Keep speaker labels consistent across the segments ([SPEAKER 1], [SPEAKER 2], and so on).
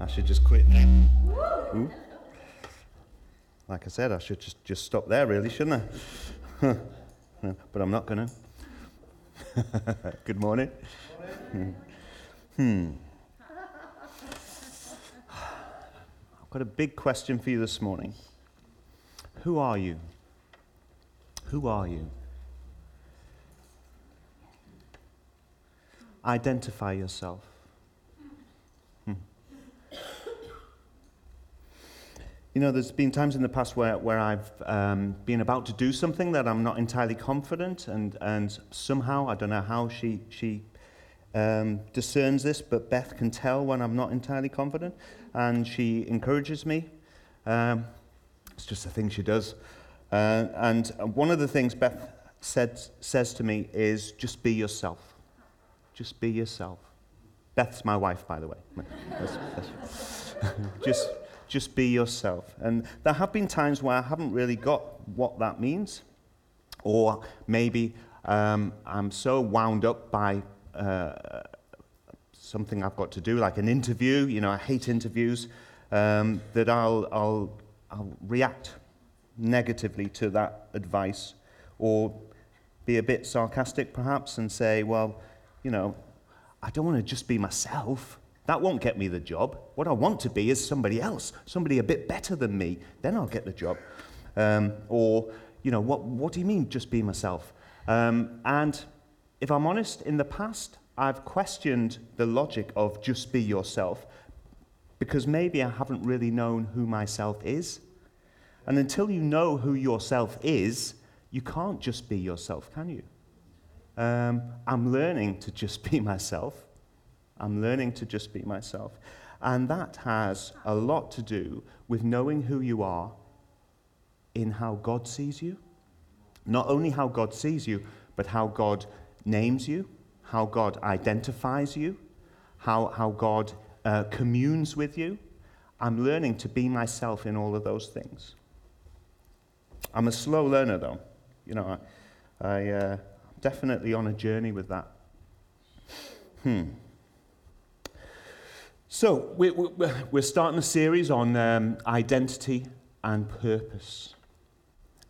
[SPEAKER 1] I should just quit. Ooh. Like I said, I should just, just stop there, really, shouldn't I? but I'm not going to. Good morning. hmm. I've got a big question for you this morning. Who are you? Who are you? Identify yourself. You know, there's been times in the past where, where I've um, been about to do something that I'm not entirely confident, and, and somehow, I don't know how she, she um, discerns this, but Beth can tell when I'm not entirely confident, and she encourages me. Um, it's just a thing she does. Uh, and one of the things Beth said, says to me is just be yourself. Just be yourself. Beth's my wife, by the way. That's, that's, just, just be yourself. And there have been times where I haven't really got what that means. Or maybe um, I'm so wound up by uh, something I've got to do, like an interview. You know, I hate interviews, um, that I'll, I'll, I'll react negatively to that advice or be a bit sarcastic perhaps and say, well, you know, I don't want to just be myself. That won't get me the job. What I want to be is somebody else, somebody a bit better than me. Then I'll get the job. Um, or, you know, what, what do you mean just be myself? Um, and if I'm honest, in the past, I've questioned the logic of just be yourself because maybe I haven't really known who myself is. And until you know who yourself is, you can't just be yourself, can you? Um, I'm learning to just be myself. I'm learning to just be myself. And that has a lot to do with knowing who you are in how God sees you. Not only how God sees you, but how God names you, how God identifies you, how, how God uh, communes with you. I'm learning to be myself in all of those things. I'm a slow learner, though. You know, I, I uh, definitely on a journey with that. Hmm. So, we, we, we're starting a series on um, identity and purpose.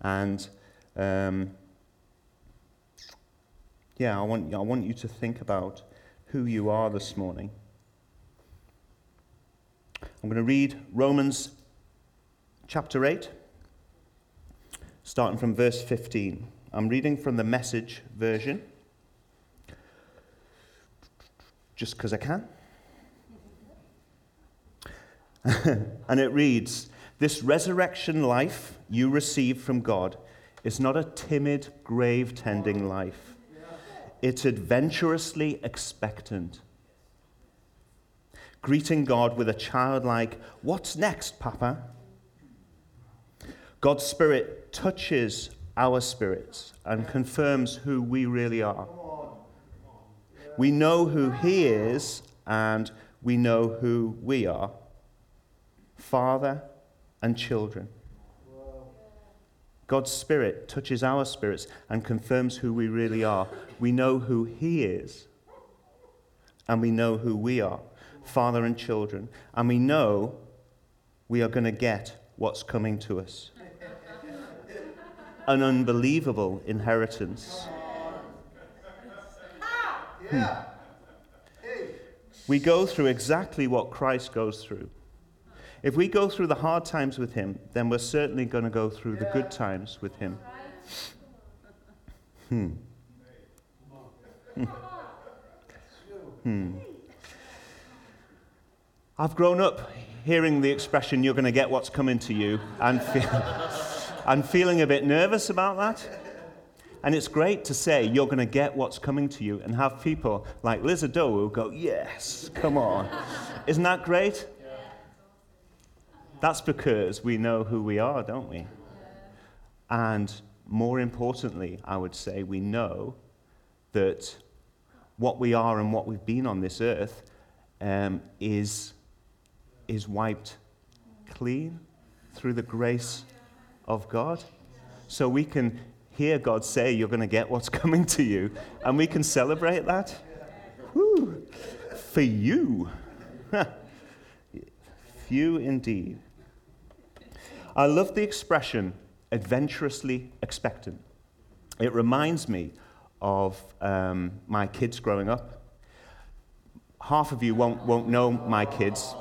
[SPEAKER 1] And um, yeah, I want, I want you to think about who you are this morning. I'm going to read Romans chapter 8, starting from verse 15. I'm reading from the message version, just because I can. and it reads This resurrection life you receive from God is not a timid, grave tending life, it's adventurously expectant. Greeting God with a childlike, What's next, Papa? God's Spirit touches our spirits and confirms who we really are. We know who He is and we know who we are Father and children. God's Spirit touches our spirits and confirms who we really are. We know who He is and we know who we are Father and children. And we know we are going to get what's coming to us an unbelievable inheritance. Hmm. We go through exactly what Christ goes through. If we go through the hard times with Him, then we're certainly going to go through the good times with Him. Hmm. Hmm. hmm. I've grown up hearing the expression, you're going to get what's coming to you, and feel. I'm feeling a bit nervous about that. And it's great to say you're going to get what's coming to you and have people like Liz Adowu go, Yes, come on. Isn't that great? That's because we know who we are, don't we? And more importantly, I would say, we know that what we are and what we've been on this earth um, is, is wiped clean through the grace of God. So we can hear God say, You're going to get what's coming to you, and we can celebrate that. Woo. For you. few indeed. I love the expression adventurously expectant. It reminds me of um, my kids growing up. Half of you won't, won't know my kids.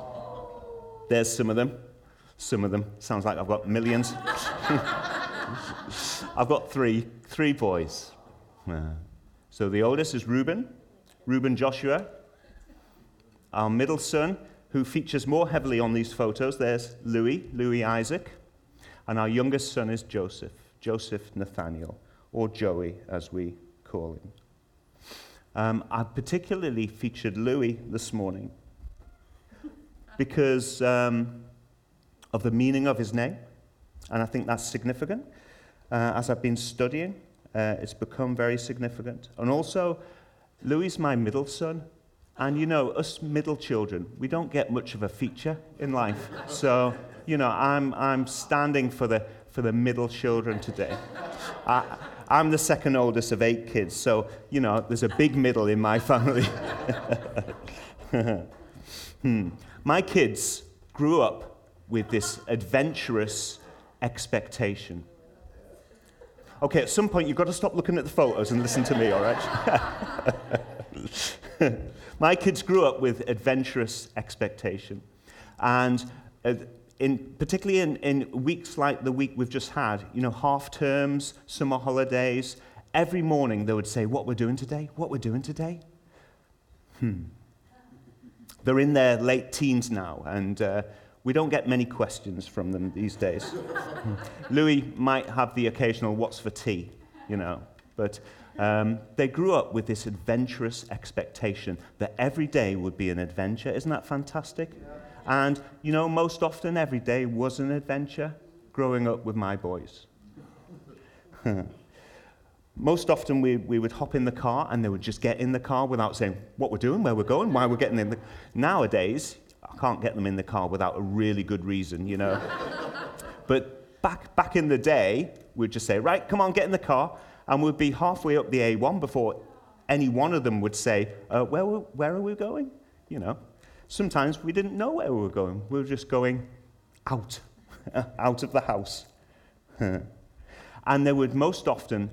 [SPEAKER 1] There's some of them. Some of them. Sounds like I've got millions. I've got three, three boys. Uh, so the oldest is Reuben, Reuben Joshua. Our middle son, who features more heavily on these photos, there's Louis, Louis Isaac. And our youngest son is Joseph, Joseph Nathaniel, or Joey as we call him. Um, I particularly featured Louis this morning because um, of the meaning of his name, and I think that's significant. Uh, as I've been studying, uh, it's become very significant. And also, Louis is my middle son, and you know, us middle children, we don't get much of a feature in life. So, you know, I'm, I'm standing for the, for the middle children today. I, I'm the second oldest of eight kids, so, you know, there's a big middle in my family. hmm. My kids grew up with this adventurous expectation. Okay, at some point, you've got to stop looking at the photos and listen to me, all right? My kids grew up with adventurous expectation. And uh, in, particularly in, in weeks like the week we've just had, you know, half terms, summer holidays, every morning they would say, What we're doing today? What we're doing today? Hmm. They're in their late teens now, and uh, we don't get many questions from them these days. Louis might have the occasional, What's for tea? you know, but um, they grew up with this adventurous expectation that every day would be an adventure. Isn't that fantastic? Yeah. And, you know, most often every day was an adventure growing up with my boys. most often we, we would hop in the car and they would just get in the car without saying what we're doing, where we're going, why we're getting in the Nowadays, I can't get them in the car without a really good reason, you know. but back, back in the day, we'd just say, right, come on, get in the car. And we'd be halfway up the A1 before any one of them would say, uh, where, where are we going? You know. Sometimes we didn't know where we were going. We were just going out, out of the house. and they would most often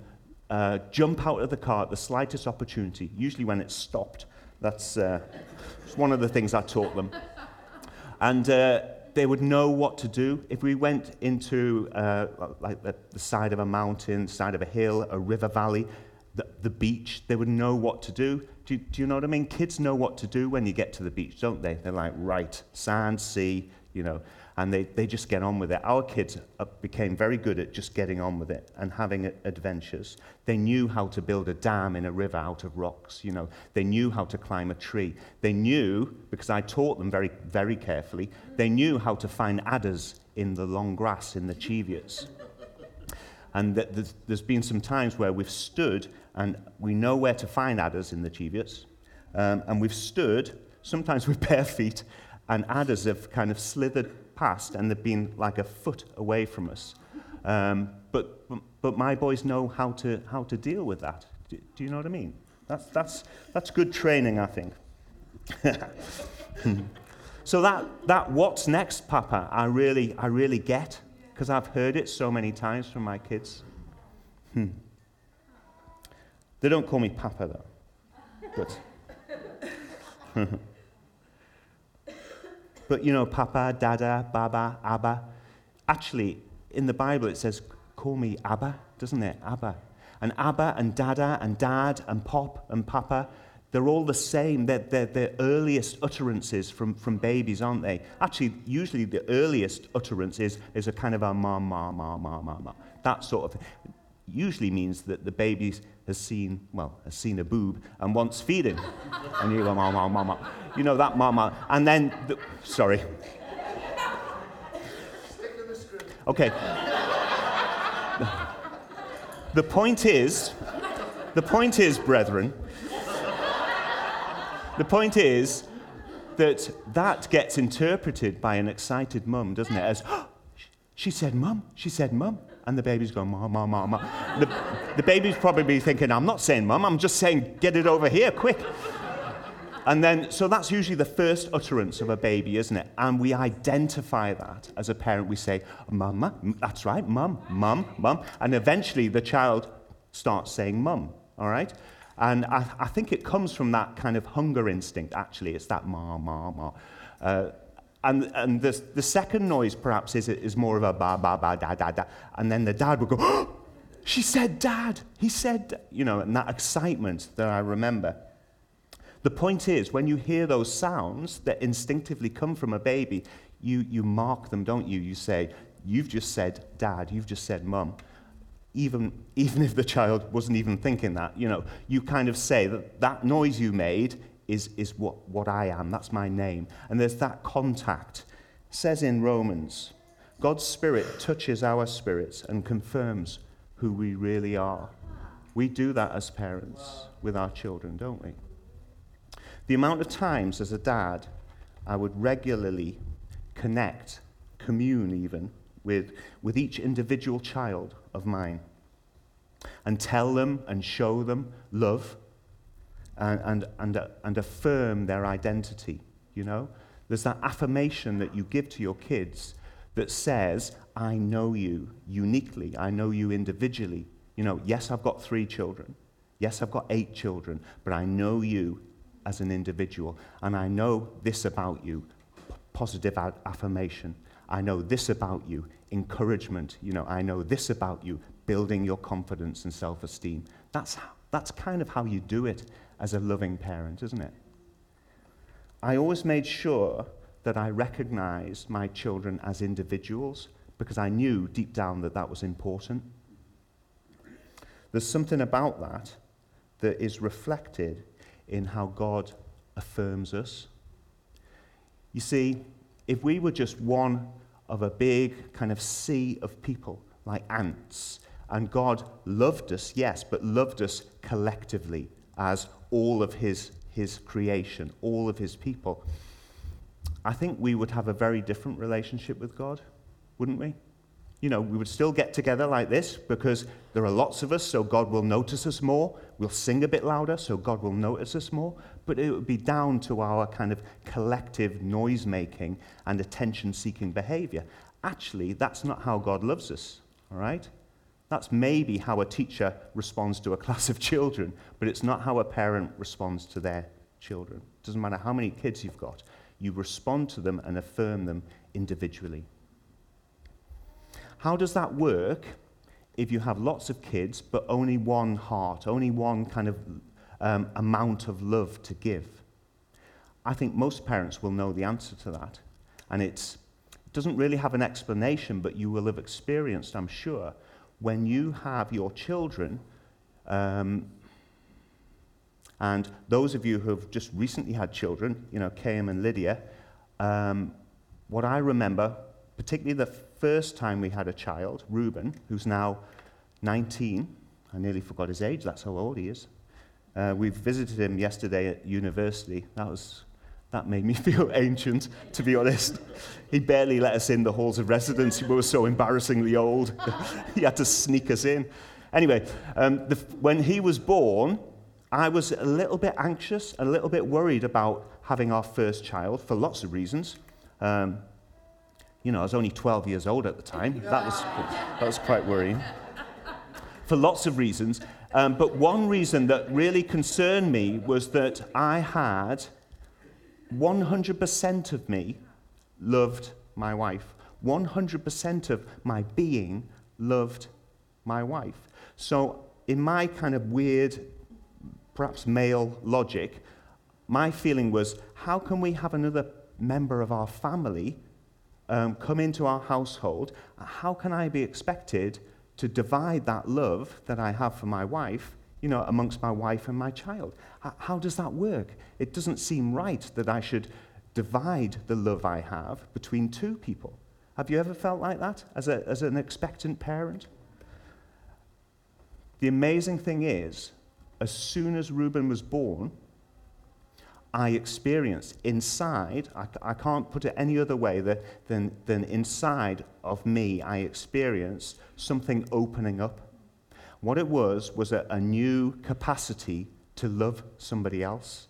[SPEAKER 1] uh, jump out of the car at the slightest opportunity, usually when it stopped. That's uh, one of the things I taught them. And uh, they would know what to do. If we went into uh, like the, the side of a mountain, side of a hill, a river valley, the, the beach, they would know what to do. do. Do you know what I mean? Kids know what to do when you get to the beach, don't they? They're like, right, sand, sea, you know, and they, they just get on with it. Our kids uh, became very good at just getting on with it and having adventures. They knew how to build a dam in a river out of rocks, you know. They knew how to climb a tree. They knew, because I taught them very, very carefully, they knew how to find adders in the long grass in the cheviots. And there's, there's been some times where we've stood and we know where to find adders in the cheviots. Um, and we've stood, sometimes with bare feet, and adders have kind of slithered past and they've been like a foot away from us. Um, but, but my boys know how to, how to deal with that. Do, do you know what I mean? That's, that's, that's good training, I think. so that, that what's next, Papa, I really, I really get because I've heard it so many times from my kids. Hmm. They don't call me Papa, though. But, but you know, Papa, Dada, Baba, Abba. Actually, in the Bible, it says, call me Abba, doesn't it? Abba. And Abba and Dada and Dad and Pop and Papa, they're all the same. They're, they're the earliest utterances from, from babies, aren't they? Actually, usually the earliest utterance is, is a kind of a ma, ma, ma, ma, ma, ma. That sort of. Usually means that the baby has seen, well, has seen a boob and wants feeding. and you go, ma, ma, ma, ma. You know that ma, ma. And then, the, sorry. Okay. the point is, the point is, brethren, the point is that that gets interpreted by an excited mum, doesn't it? As, oh, she said mum, she said mum. And the baby's going, mum, mum, mum, mum. The, the baby's probably thinking, I'm not saying mum, I'm just saying get it over here, quick. And then, so that's usually the first utterance of a baby, isn't it? And we identify that as a parent. We say, Mama, that's right, mum, mum, mum. And eventually the child starts saying mum, all right? And I, I think it comes from that kind of hunger instinct, actually. It's that ma, ma, ma. Uh, and and the, the second noise, perhaps, is, is more of a ba, ba, ba, da, da, da. And then the dad would go, oh, she said dad. He said, you know, and that excitement that I remember. The point is, when you hear those sounds that instinctively come from a baby, you, you mark them, don't you? You say, You've just said dad, you've just said mum. Even, even if the child wasn't even thinking that, you know, you kind of say that that noise you made is, is what, what I am, that's my name. And there's that contact. It says in Romans, God's Spirit touches our spirits and confirms who we really are. We do that as parents with our children, don't we? The amount of times as a dad I would regularly connect, commune even, with, with each individual child of mine and tell them and show them love and, and, and, uh, and affirm their identity, you know? There's that affirmation that you give to your kids that says, I know you uniquely, I know you individually. You know, yes, I've got three children. Yes, I've got eight children, but I know you as an individual. And I know this about you positive affirmation. I know this about you encouragement. You know, I know this about you building your confidence and self esteem. That's, that's kind of how you do it as a loving parent, isn't it? I always made sure that I recognized my children as individuals because I knew deep down that that was important. There's something about that that is reflected in how God affirms us. You see, if we were just one of a big kind of sea of people, like ants, and God loved us, yes, but loved us collectively as all of his, his creation, all of his people, I think we would have a very different relationship with God, wouldn't we? you know, we would still get together like this because there are lots of us, so God will notice us more. We'll sing a bit louder, so God will notice us more. But it would be down to our kind of collective noise making and attention seeking behavior. Actually, that's not how God loves us, all right? That's maybe how a teacher responds to a class of children, but it's not how a parent responds to their children. It doesn't matter how many kids you've got, you respond to them and affirm them individually. How does that work if you have lots of kids but only one heart, only one kind of um, amount of love to give? I think most parents will know the answer to that. And it doesn't really have an explanation, but you will have experienced, I'm sure, when you have your children. Um, and those of you who have just recently had children, you know, Kayam and Lydia, um, what I remember, particularly the first time we had a child, Reuben, who's now 19, I nearly forgot his age, that's how old he is. Uh, we visited him yesterday at university. That, was, that made me feel ancient, to be honest. He barely let us in the halls of residence. We were so embarrassingly old. he had to sneak us in. Anyway, um, the, when he was born, I was a little bit anxious, a little bit worried about having our first child for lots of reasons. Um, you know, I was only 12 years old at the time. That was, that was quite worrying for lots of reasons. Um, but one reason that really concerned me was that I had 100% of me loved my wife. 100% of my being loved my wife. So, in my kind of weird, perhaps male logic, my feeling was how can we have another member of our family um, come into our household, how can I be expected to divide that love that I have for my wife, you know, amongst my wife and my child? How, does that work? It doesn't seem right that I should divide the love I have between two people. Have you ever felt like that as, a, as an expectant parent? The amazing thing is, as soon as Reuben was born, I experienced inside, I, I can't put it any other way than, than, than inside of me, I experienced something opening up. What it was, was a, a new capacity to love somebody else,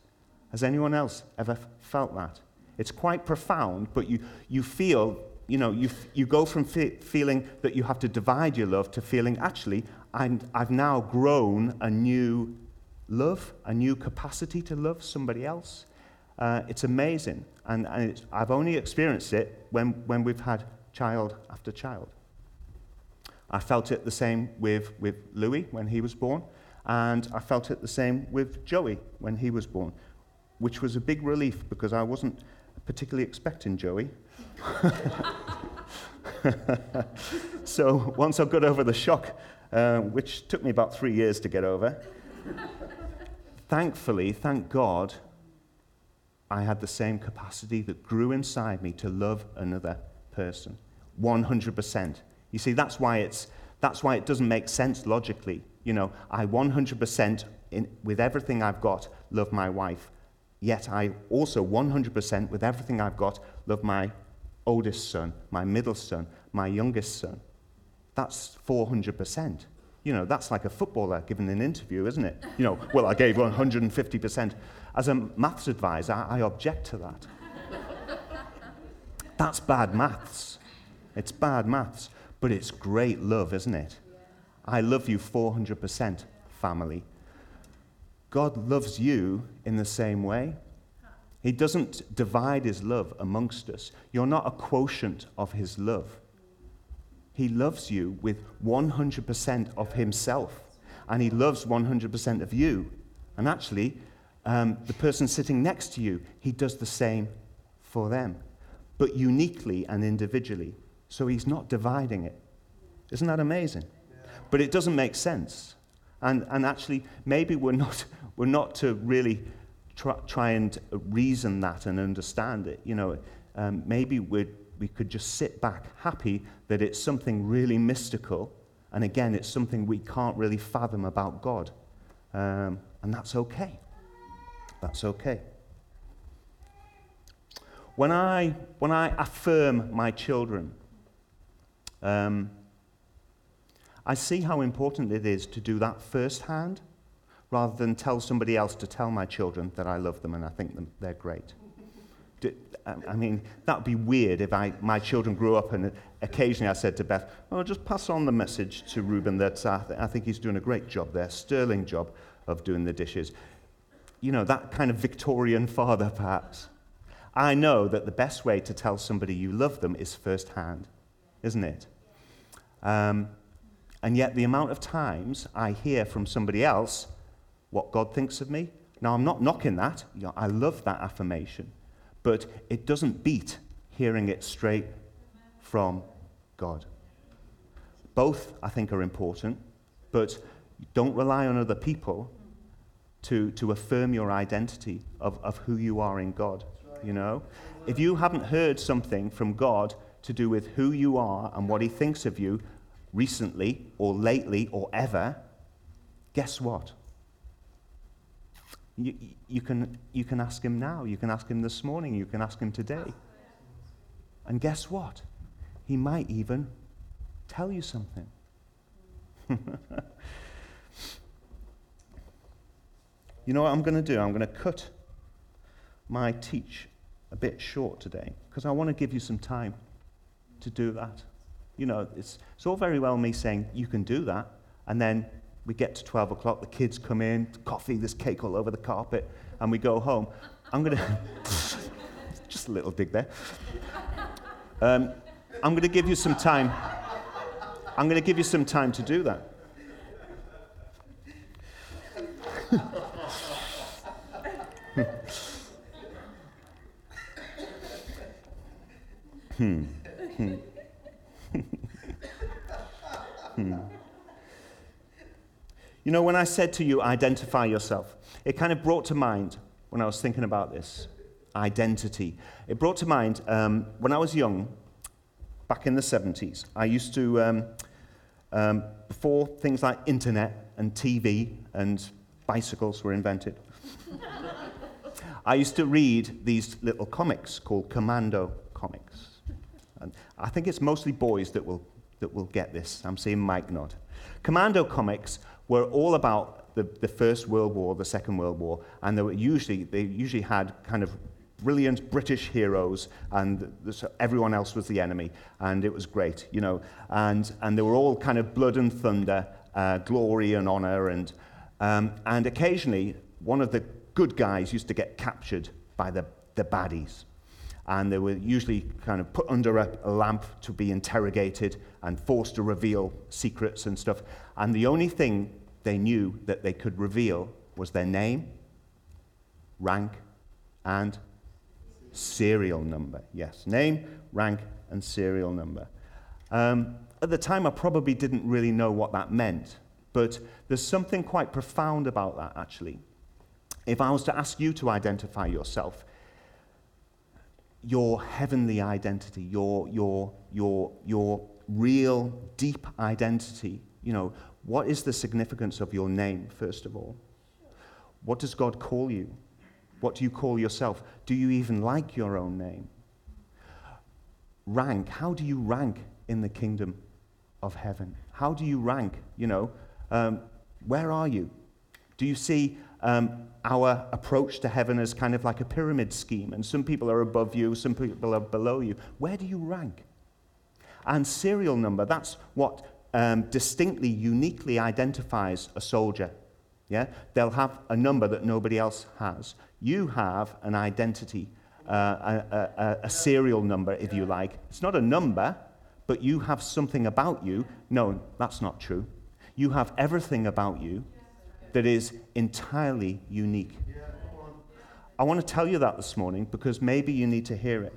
[SPEAKER 1] Has anyone else ever felt that? It's quite profound, but you, you feel, you know, you, you go from fe- feeling that you have to divide your love to feeling, actually, I'm, I've now grown a new love, a new capacity to love somebody else. Uh, it's amazing. And, and it's, I've only experienced it when, when we've had child after child. I felt it the same with, with Louis when he was born, and I felt it the same with Joey when he was born, which was a big relief because I wasn't particularly expecting Joey. so once I got over the shock, uh, which took me about three years to get over, thankfully, thank God, I had the same capacity that grew inside me to love another person. 100%. You see, that's why, it's, that's why it doesn't make sense logically. You know, I 100% in, with everything I've got love my wife, yet I also 100% with everything I've got love my oldest son, my middle son, my youngest son. That's 400%. You know, that's like a footballer giving an interview, isn't it? You know, well, I gave 150%. As a maths advisor, I object to that. That's bad maths. It's bad maths, but it's great love, isn't it? I love you 400%, family. God loves you in the same way. He doesn't divide his love amongst us. You're not a quotient of his love. He loves you with 100% of himself, and he loves 100% of you. And actually, um, the person sitting next to you, he does the same for them, but uniquely and individually. So he's not dividing it. Isn't that amazing? But it doesn't make sense. And, and actually, maybe we're not, we're not to really try, try and reason that and understand it. You know, um, maybe we we could just sit back happy that it's something really mystical. And again, it's something we can't really fathom about God. Um, and that's okay. That's okay. When I, when I affirm my children, um, I see how important it is to do that firsthand rather than tell somebody else to tell my children that I love them and I think them, they're great. I mean, that would be weird if I, my children grew up and occasionally I said to Beth, oh, just pass on the message to Reuben that uh, I think he's doing a great job there, sterling job of doing the dishes. You know, that kind of Victorian father, perhaps. I know that the best way to tell somebody you love them is firsthand, isn't it? Um, and yet, the amount of times I hear from somebody else what God thinks of me. Now, I'm not knocking that. You know, I love that affirmation. But it doesn't beat hearing it straight from God. Both, I think, are important, but don't rely on other people to, to affirm your identity of, of who you are in God. You know? If you haven't heard something from God to do with who you are and what He thinks of you recently or lately or ever, guess what? You, you, can, you can ask him now. You can ask him this morning. You can ask him today. And guess what? He might even tell you something. you know what I'm going to do? I'm going to cut my teach a bit short today because I want to give you some time to do that. You know, it's, it's all very well me saying you can do that, and then we get to 12 o'clock, the kids come in, coffee, there's cake all over the carpet, and we go home. I'm going to, just a little dig there. Um, I'm going to give you some time. I'm going to give you some time to do that. hmm. Hmm. hmm. You know, when I said to you, identify yourself, it kind of brought to mind when I was thinking about this identity. It brought to mind um, when I was young, back in the 70s, I used to, um, um, before things like internet and TV and bicycles were invented, I used to read these little comics called Commando comics. And I think it's mostly boys that will, that will get this. I'm seeing Mike nod. Commando comics were all about the, the First World War, the Second World War, and they were usually, they usually had kind of brilliant British heroes, and everyone else was the enemy, and it was great, you know. And, and they were all kind of blood and thunder, uh, glory and honor, and, um, and occasionally one of the good guys used to get captured by the, the baddies. And they were usually kind of put under a lamp to be interrogated and forced to reveal secrets and stuff. And the only thing they knew that they could reveal was their name, rank, and serial number. Yes, name, rank, and serial number. Um, at the time, I probably didn't really know what that meant, but there's something quite profound about that, actually. If I was to ask you to identify yourself, your heavenly identity, your, your, your, your real, deep identity, you know, what is the significance of your name, first of all? What does God call you? What do you call yourself? Do you even like your own name? Rank. How do you rank in the kingdom of heaven? How do you rank? You know, um, where are you? Do you see um, our approach to heaven as kind of like a pyramid scheme? And some people are above you, some people are below you. Where do you rank? And serial number, that's what um, distinctly, uniquely identifies a soldier. Yeah? They'll have a number that nobody else has. You have an identity, uh, a, a, a serial number, if you like. It's not a number, but you have something about you. No, that's not true. You have everything about you that is entirely unique. I want to tell you that this morning because maybe you need to hear it.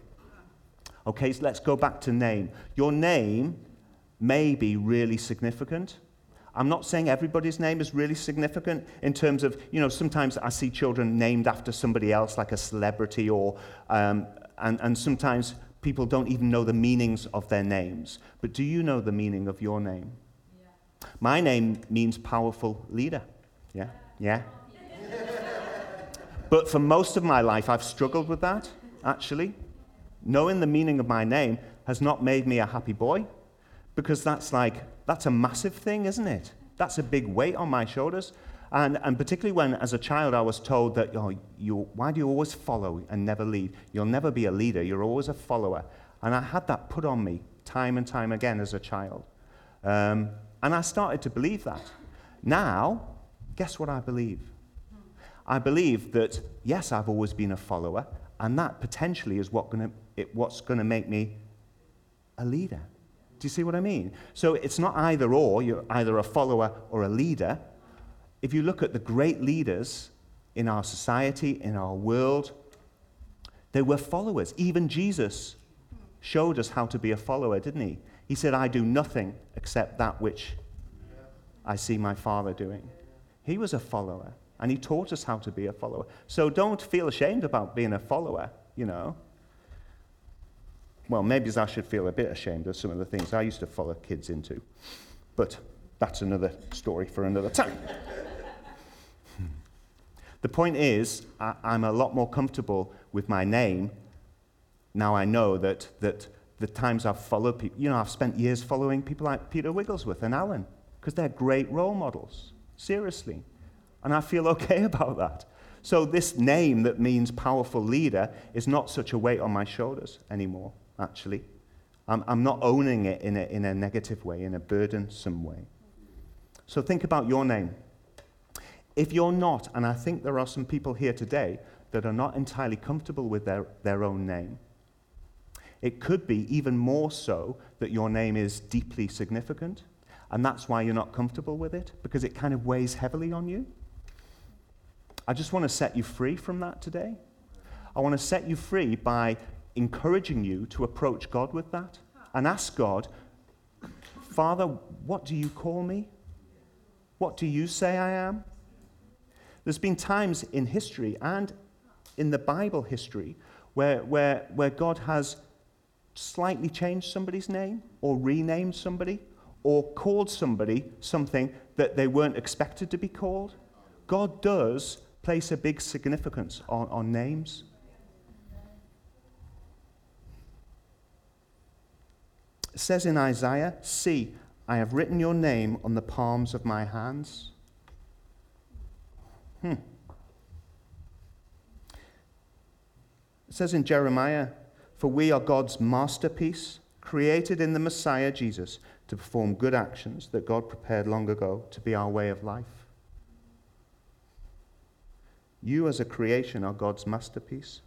[SPEAKER 1] Okay, so let's go back to name. Your name may be really significant. I'm not saying everybody's name is really significant in terms of, you know, sometimes I see children named after somebody else, like a celebrity, or, um, and, and sometimes people don't even know the meanings of their names. But do you know the meaning of your name? Yeah. My name means powerful leader. Yeah? Yeah? but for most of my life, I've struggled with that, actually. Knowing the meaning of my name has not made me a happy boy because that's like that's a massive thing, isn't it? That's a big weight on my shoulders. And, and particularly when, as a child, I was told that, oh, you, why do you always follow and never lead? You'll never be a leader, you're always a follower. And I had that put on me time and time again as a child. Um, and I started to believe that. Now, guess what I believe? I believe that, yes, I've always been a follower, and that potentially is what gonna, it, what's going to make me a leader. Do you see what I mean? So it's not either or, you're either a follower or a leader. If you look at the great leaders in our society, in our world, they were followers. Even Jesus showed us how to be a follower, didn't he? He said, I do nothing except that which I see my Father doing. He was a follower, and he taught us how to be a follower. So don't feel ashamed about being a follower, you know well, maybe I should feel a bit ashamed of some of the things I used to follow kids into. But that's another story for another time. the point is, I, I'm a lot more comfortable with my name now I know that, that the times I've followed people, you know, I've spent years following people like Peter Wigglesworth and Alan, because they're great role models, seriously. And I feel okay about that. So, this name that means powerful leader is not such a weight on my shoulders anymore actually. I'm, I'm not owning it in a, in a negative way, in a burdensome way. So think about your name. If you're not, and I think there are some people here today that are not entirely comfortable with their, their own name, it could be even more so that your name is deeply significant, and that's why you're not comfortable with it, because it kind of weighs heavily on you. I just want to set you free from that today. I want to set you free by encouraging you to approach God with that and ask God, Father, what do you call me? What do you say I am? There's been times in history and in the Bible history where, where, where God has slightly changed somebody's name or renamed somebody or called somebody something that they weren't expected to be called. God does place a big significance on, on names. Says in Isaiah, See, I have written your name on the palms of my hands. Hmm. It says in Jeremiah, For we are God's masterpiece, created in the Messiah Jesus to perform good actions that God prepared long ago to be our way of life. You, as a creation, are God's masterpiece.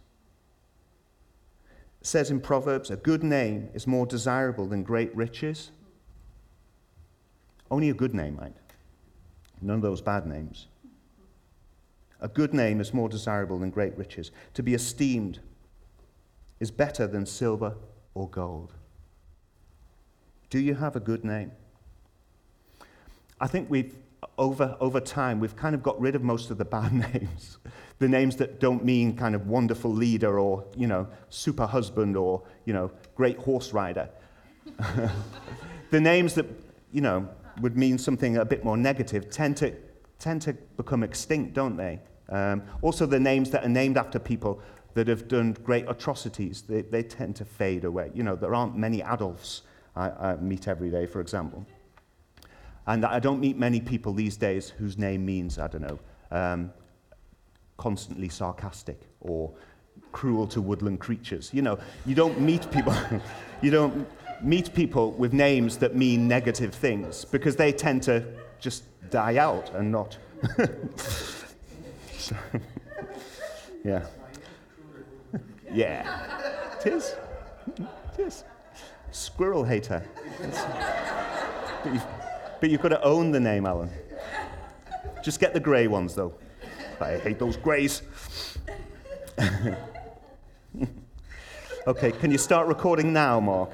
[SPEAKER 1] Says in Proverbs, a good name is more desirable than great riches. Only a good name, mind. None of those bad names. A good name is more desirable than great riches. To be esteemed is better than silver or gold. Do you have a good name? I think we've, over, over time, we've kind of got rid of most of the bad names. the names that don't mean kind of wonderful leader or, you know, super husband or, you know, great horse rider. the names that, you know, would mean something a bit more negative tend to, tend to become extinct, don't they? Um, also, the names that are named after people that have done great atrocities, they, they tend to fade away. You know, there aren't many Adolfs I, I meet every day, for example. And I don't meet many people these days whose name means, I don't know, um, constantly sarcastic or cruel to woodland creatures. You know, you don't meet people, you don't meet people with names that mean negative things because they tend to just die out and not. yeah. Yeah. It is. It is. Squirrel hater. But you've, got to own the name, Alan. Just get the grey ones, though. I hate those greys. okay, can you start recording now, Mark?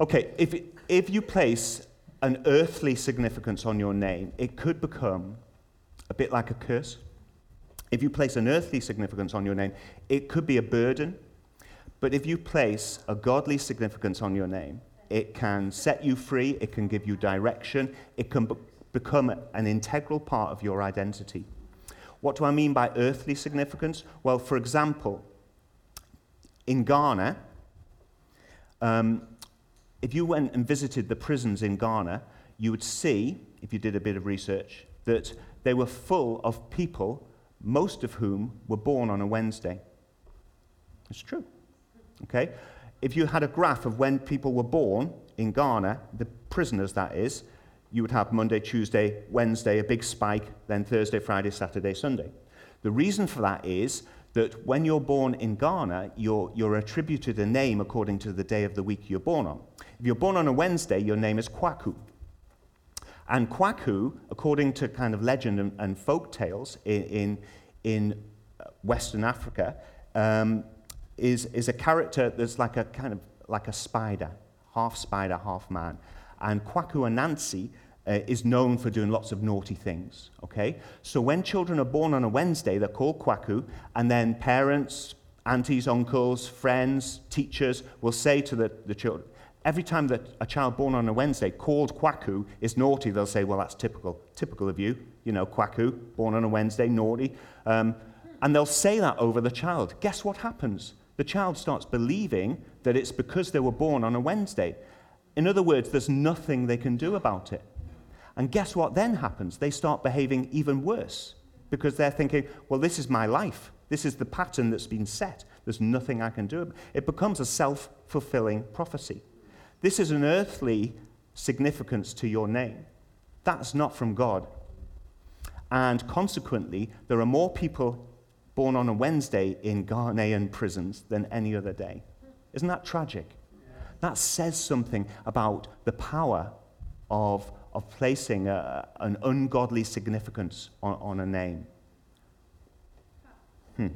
[SPEAKER 1] okay, if, if you place an earthly significance on your name, it could become a bit like a curse. If you place an earthly significance on your name, it could be a burden. But if you place a godly significance on your name, it can set you free, it can give you direction, it can be- become an integral part of your identity. What do I mean by earthly significance? Well, for example, in Ghana, um, if you went and visited the prisons in Ghana, you would see, if you did a bit of research, that they were full of people, most of whom were born on a Wednesday. It's true. Okay? If you had a graph of when people were born in Ghana, the prisoners that is, you would have Monday, Tuesday, Wednesday, a big spike, then Thursday, Friday, Saturday, Sunday. The reason for that is that when you're born in Ghana, you're, you're attributed a name according to the day of the week you're born on. If you're born on a Wednesday, your name is Kwaku. And Kwaku, according to kind of legend and, and folk tales in, in, in Western Africa, um, is, is a character that's like a kind of like a spider, half spider, half man. And Kwaku Anansi uh, is known for doing lots of naughty things. Okay? So when children are born on a Wednesday, they're called Kwaku, and then parents, aunties, uncles, friends, teachers will say to the, the children, every time that a child born on a Wednesday called Kwaku is naughty, they'll say, well, that's typical. Typical of you. You know, Kwaku, born on a Wednesday, naughty. Um, and they'll say that over the child. Guess what happens? The child starts believing that it's because they were born on a Wednesday. In other words, there's nothing they can do about it. And guess what then happens? They start behaving even worse because they're thinking, well, this is my life. This is the pattern that's been set. There's nothing I can do. It becomes a self fulfilling prophecy. This is an earthly significance to your name. That's not from God. And consequently, there are more people born on a Wednesday in Ghanaian prisons than any other day. Isn't that tragic? That says something about the power of, of placing a, an ungodly significance on, on a name. Hmm.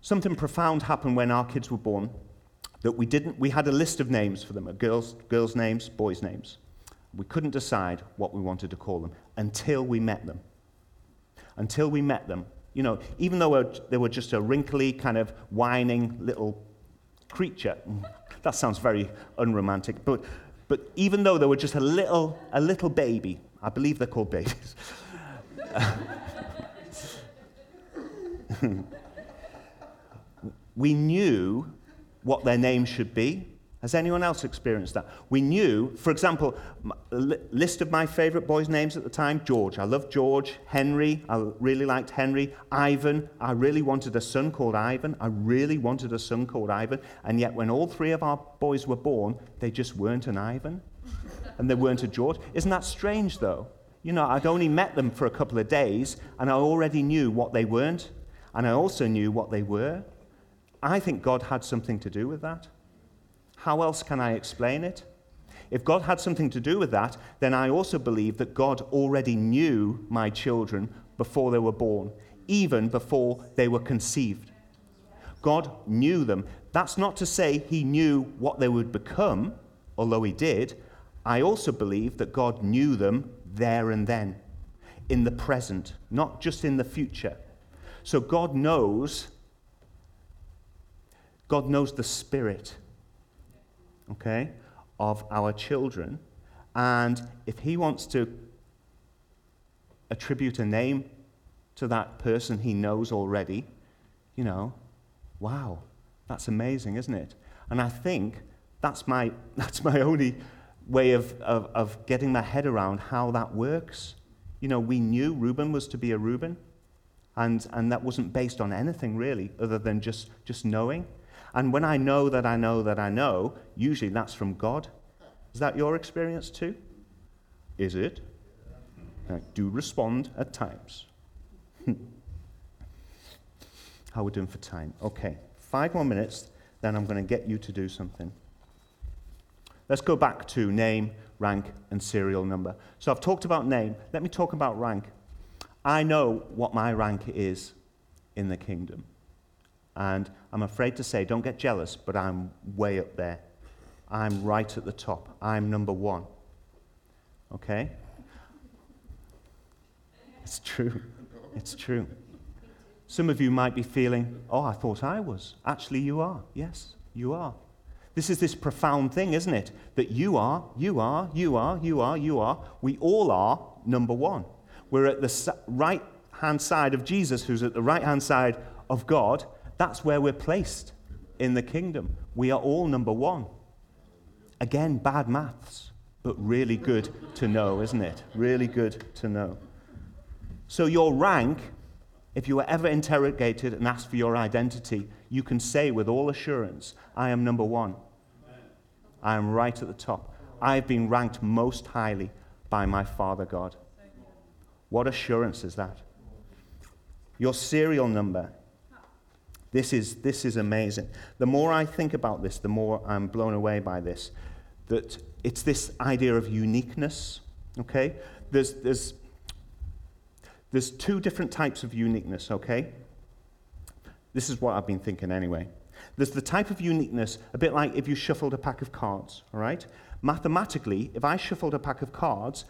[SPEAKER 1] Something profound happened when our kids were born that we didn't we had a list of names for them, girls girls names, boys names. We couldn't decide what we wanted to call them until we met them. Until we met them. You know, even though they were just a wrinkly, kind of whining little creature. That sounds very unromantic, but, but even though they were just a little, a little baby, I believe they're called babies. we knew what their name should be, Has anyone else experienced that? We knew, for example, list of my favorite boys' names at the time George. I loved George. Henry. I really liked Henry. Ivan. I really wanted a son called Ivan. I really wanted a son called Ivan. And yet, when all three of our boys were born, they just weren't an Ivan and they weren't a George. Isn't that strange, though? You know, I'd only met them for a couple of days, and I already knew what they weren't, and I also knew what they were. I think God had something to do with that. How else can I explain it? If God had something to do with that, then I also believe that God already knew my children before they were born, even before they were conceived. God knew them. That's not to say he knew what they would become, although he did. I also believe that God knew them there and then, in the present, not just in the future. So God knows, God knows the spirit, okay, of our children. And if He wants to attribute a name to that person He knows already, you know, wow, that's amazing, isn't it? And I think that's my, that's my only way of, of, of getting my head around how that works. You know, we knew Reuben was to be a Reuben, and, and that wasn't based on anything really other than just, just knowing. And when I know that I know that I know, usually that's from God. Is that your experience too? Is it? I do respond at times. How are we doing for time? Okay, five more minutes, then I'm going to get you to do something. Let's go back to name, rank, and serial number. So I've talked about name. Let me talk about rank. I know what my rank is in the kingdom. And I'm afraid to say, don't get jealous, but I'm way up there. I'm right at the top. I'm number one. Okay? It's true. It's true. Some of you might be feeling, oh, I thought I was. Actually, you are. Yes, you are. This is this profound thing, isn't it? That you are, you are, you are, you are, you are. We all are number one. We're at the right hand side of Jesus, who's at the right hand side of God. That's where we're placed in the kingdom. We are all number one. Again, bad maths, but really good to know, isn't it? Really good to know. So, your rank, if you were ever interrogated and asked for your identity, you can say with all assurance, I am number one. I am right at the top. I have been ranked most highly by my Father God. What assurance is that? Your serial number. This is, this is amazing. The more I think about this, the more I'm blown away by this. That it's this idea of uniqueness, okay? There's, there's, there's two different types of uniqueness, okay? This is what I've been thinking anyway. There's the type of uniqueness, a bit like if you shuffled a pack of cards, all right? Mathematically, if I shuffled a pack of cards,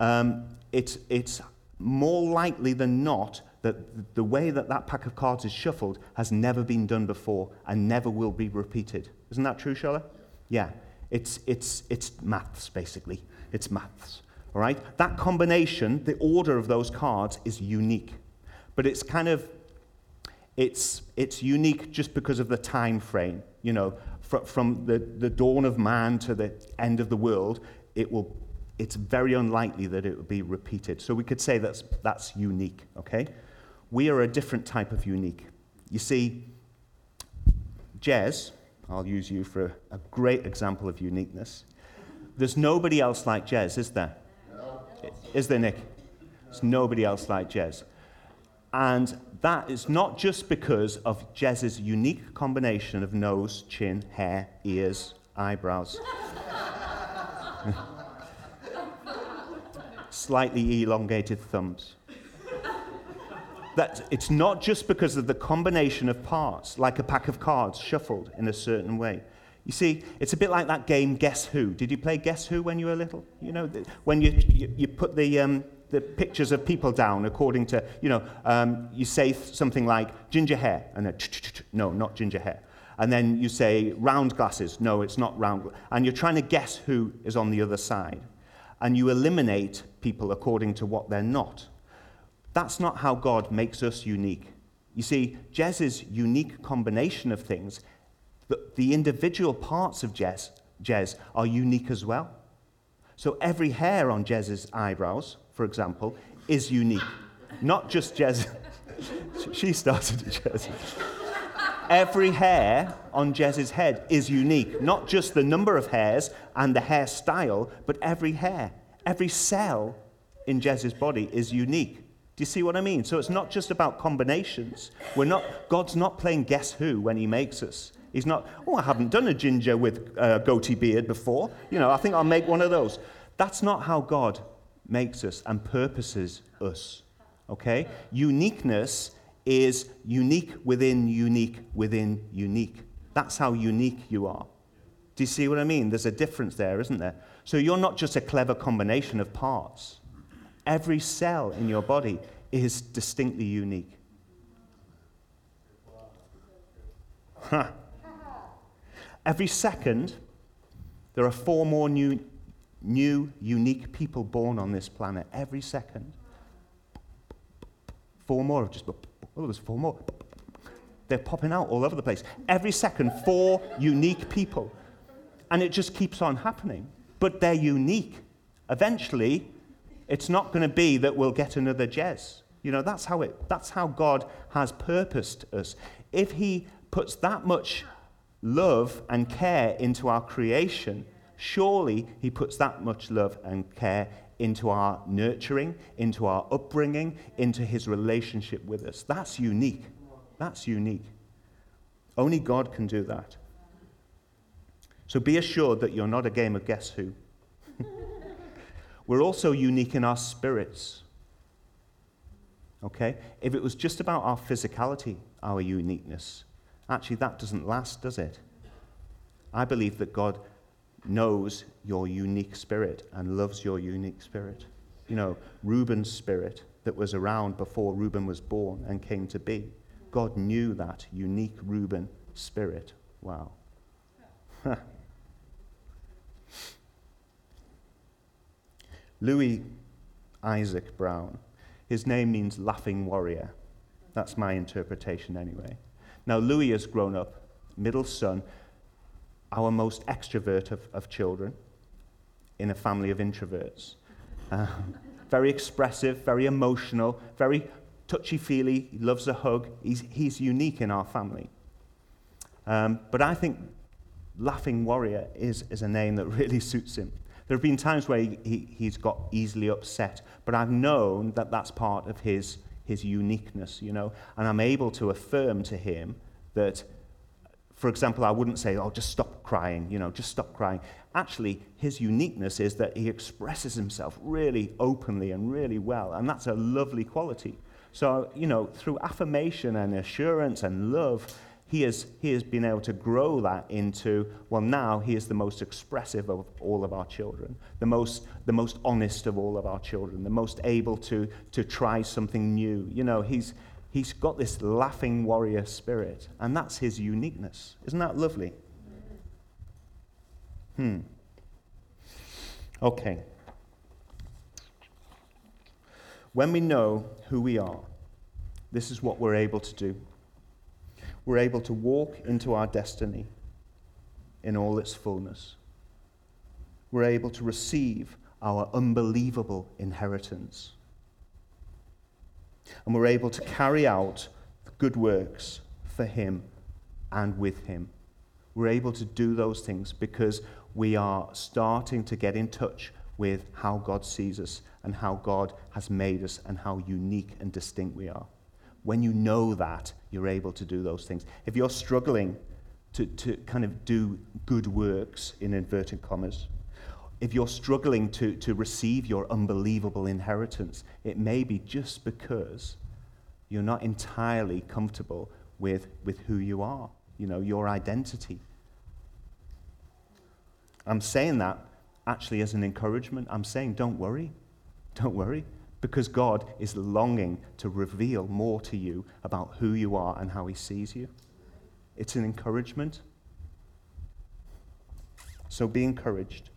[SPEAKER 1] um, it's, it's more likely than not that the way that that pack of cards is shuffled has never been done before and never will be repeated. Isn't that true, Shola? Yeah. It's, it's, it's maths, basically. It's maths. All right? That combination, the order of those cards is unique. But it's kind of it's, it's unique just because of the time frame. You know, fr- from the, the dawn of man to the end of the world, it will, it's very unlikely that it will be repeated. So we could say that's, that's unique, okay? We are a different type of unique. You see, Jez, I'll use you for a great example of uniqueness. There's nobody else like Jez, is there? No. Is there, Nick? There's nobody else like Jez. And that is not just because of Jez's unique combination of nose, chin, hair, ears, eyebrows. Slightly elongated thumbs. That it's not just because of the combination of parts, like a pack of cards shuffled in a certain way. You see, it's a bit like that game Guess Who. Did you play Guess Who when you were little? You know, when you, you, you put the, um, the pictures of people down according to, you know, um, you say something like ginger hair, and then, no, not ginger hair. And then you say round glasses, no, it's not round. And you're trying to guess who is on the other side. And you eliminate people according to what they're not. That's not how God makes us unique. You see, Jez's unique combination of things, the, the individual parts of Jez Jez are unique as well. So every hair on Jez's eyebrows, for example, is unique. Not just Jez. she started it, Jez. Every hair on Jez's head is unique. Not just the number of hairs and the hairstyle, but every hair. Every cell in Jez's body is unique. Do you see what I mean? So it's not just about combinations. We're not, God's not playing guess who when he makes us. He's not, oh, I haven't done a ginger with a goatee beard before. You know, I think I'll make one of those. That's not how God makes us and purposes us. Okay? Uniqueness is unique within unique within unique. That's how unique you are. Do you see what I mean? There's a difference there, isn't there? So you're not just a clever combination of parts. Every cell in your body is distinctly unique. Huh. Every second, there are four more new, new, unique people born on this planet. Every second. Four more just, oh, oh there's four more. They're popping out all over the place. Every second, four unique people. And it just keeps on happening. But they're unique. Eventually, it's not going to be that we'll get another Jez. You know, that's how, it, that's how God has purposed us. If He puts that much love and care into our creation, surely He puts that much love and care into our nurturing, into our upbringing, into His relationship with us. That's unique. That's unique. Only God can do that. So be assured that you're not a game of guess who. We're also unique in our spirits. Okay? If it was just about our physicality, our uniqueness, Actually, that doesn't last, does it? I believe that God knows your unique spirit and loves your unique spirit. You know, Reuben's spirit that was around before Reuben was born and came to be. God knew that unique Reuben spirit. Wow. Louis Isaac Brown, his name means laughing warrior. That's my interpretation anyway. Now, Louis has grown up, middle son, our most extrovert of, of children in a family of introverts. Um, very expressive, very emotional, very touchy feely, loves a hug. He's, he's unique in our family. Um, but I think Laughing Warrior is, is a name that really suits him. There have been times where he, he, he's got easily upset, but I've known that that's part of his his uniqueness, you know, and I'm able to affirm to him that, for example, I wouldn't say, oh, just stop crying, you know, just stop crying. Actually, his uniqueness is that he expresses himself really openly and really well, and that's a lovely quality. So, you know, through affirmation and assurance and love, he has, he has been able to grow that into, well, now he is the most expressive of all of our children, the most, the most honest of all of our children, the most able to, to try something new. You know, he's, he's got this laughing warrior spirit, and that's his uniqueness. Isn't that lovely? Hmm. Okay. When we know who we are, this is what we're able to do we're able to walk into our destiny in all its fullness. We're able to receive our unbelievable inheritance. And we're able to carry out the good works for Him and with Him. We're able to do those things because we are starting to get in touch with how God sees us and how God has made us and how unique and distinct we are. When you know that, you're able to do those things. If you're struggling to, to kind of do good works, in inverted commas, if you're struggling to, to receive your unbelievable inheritance, it may be just because you're not entirely comfortable with, with who you are, you know, your identity. I'm saying that actually as an encouragement. I'm saying, don't worry. Don't worry because God is longing to reveal more to you about who you are and how He sees you. It's an encouragement. So be encouraged.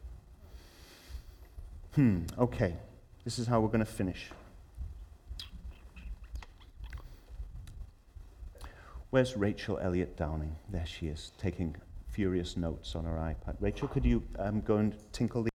[SPEAKER 1] Hmm, okay. This is how we're going to finish. Where's Rachel Elliott Downing? There she is, taking furious notes on her iPad. Rachel, could you um, go and tinkle the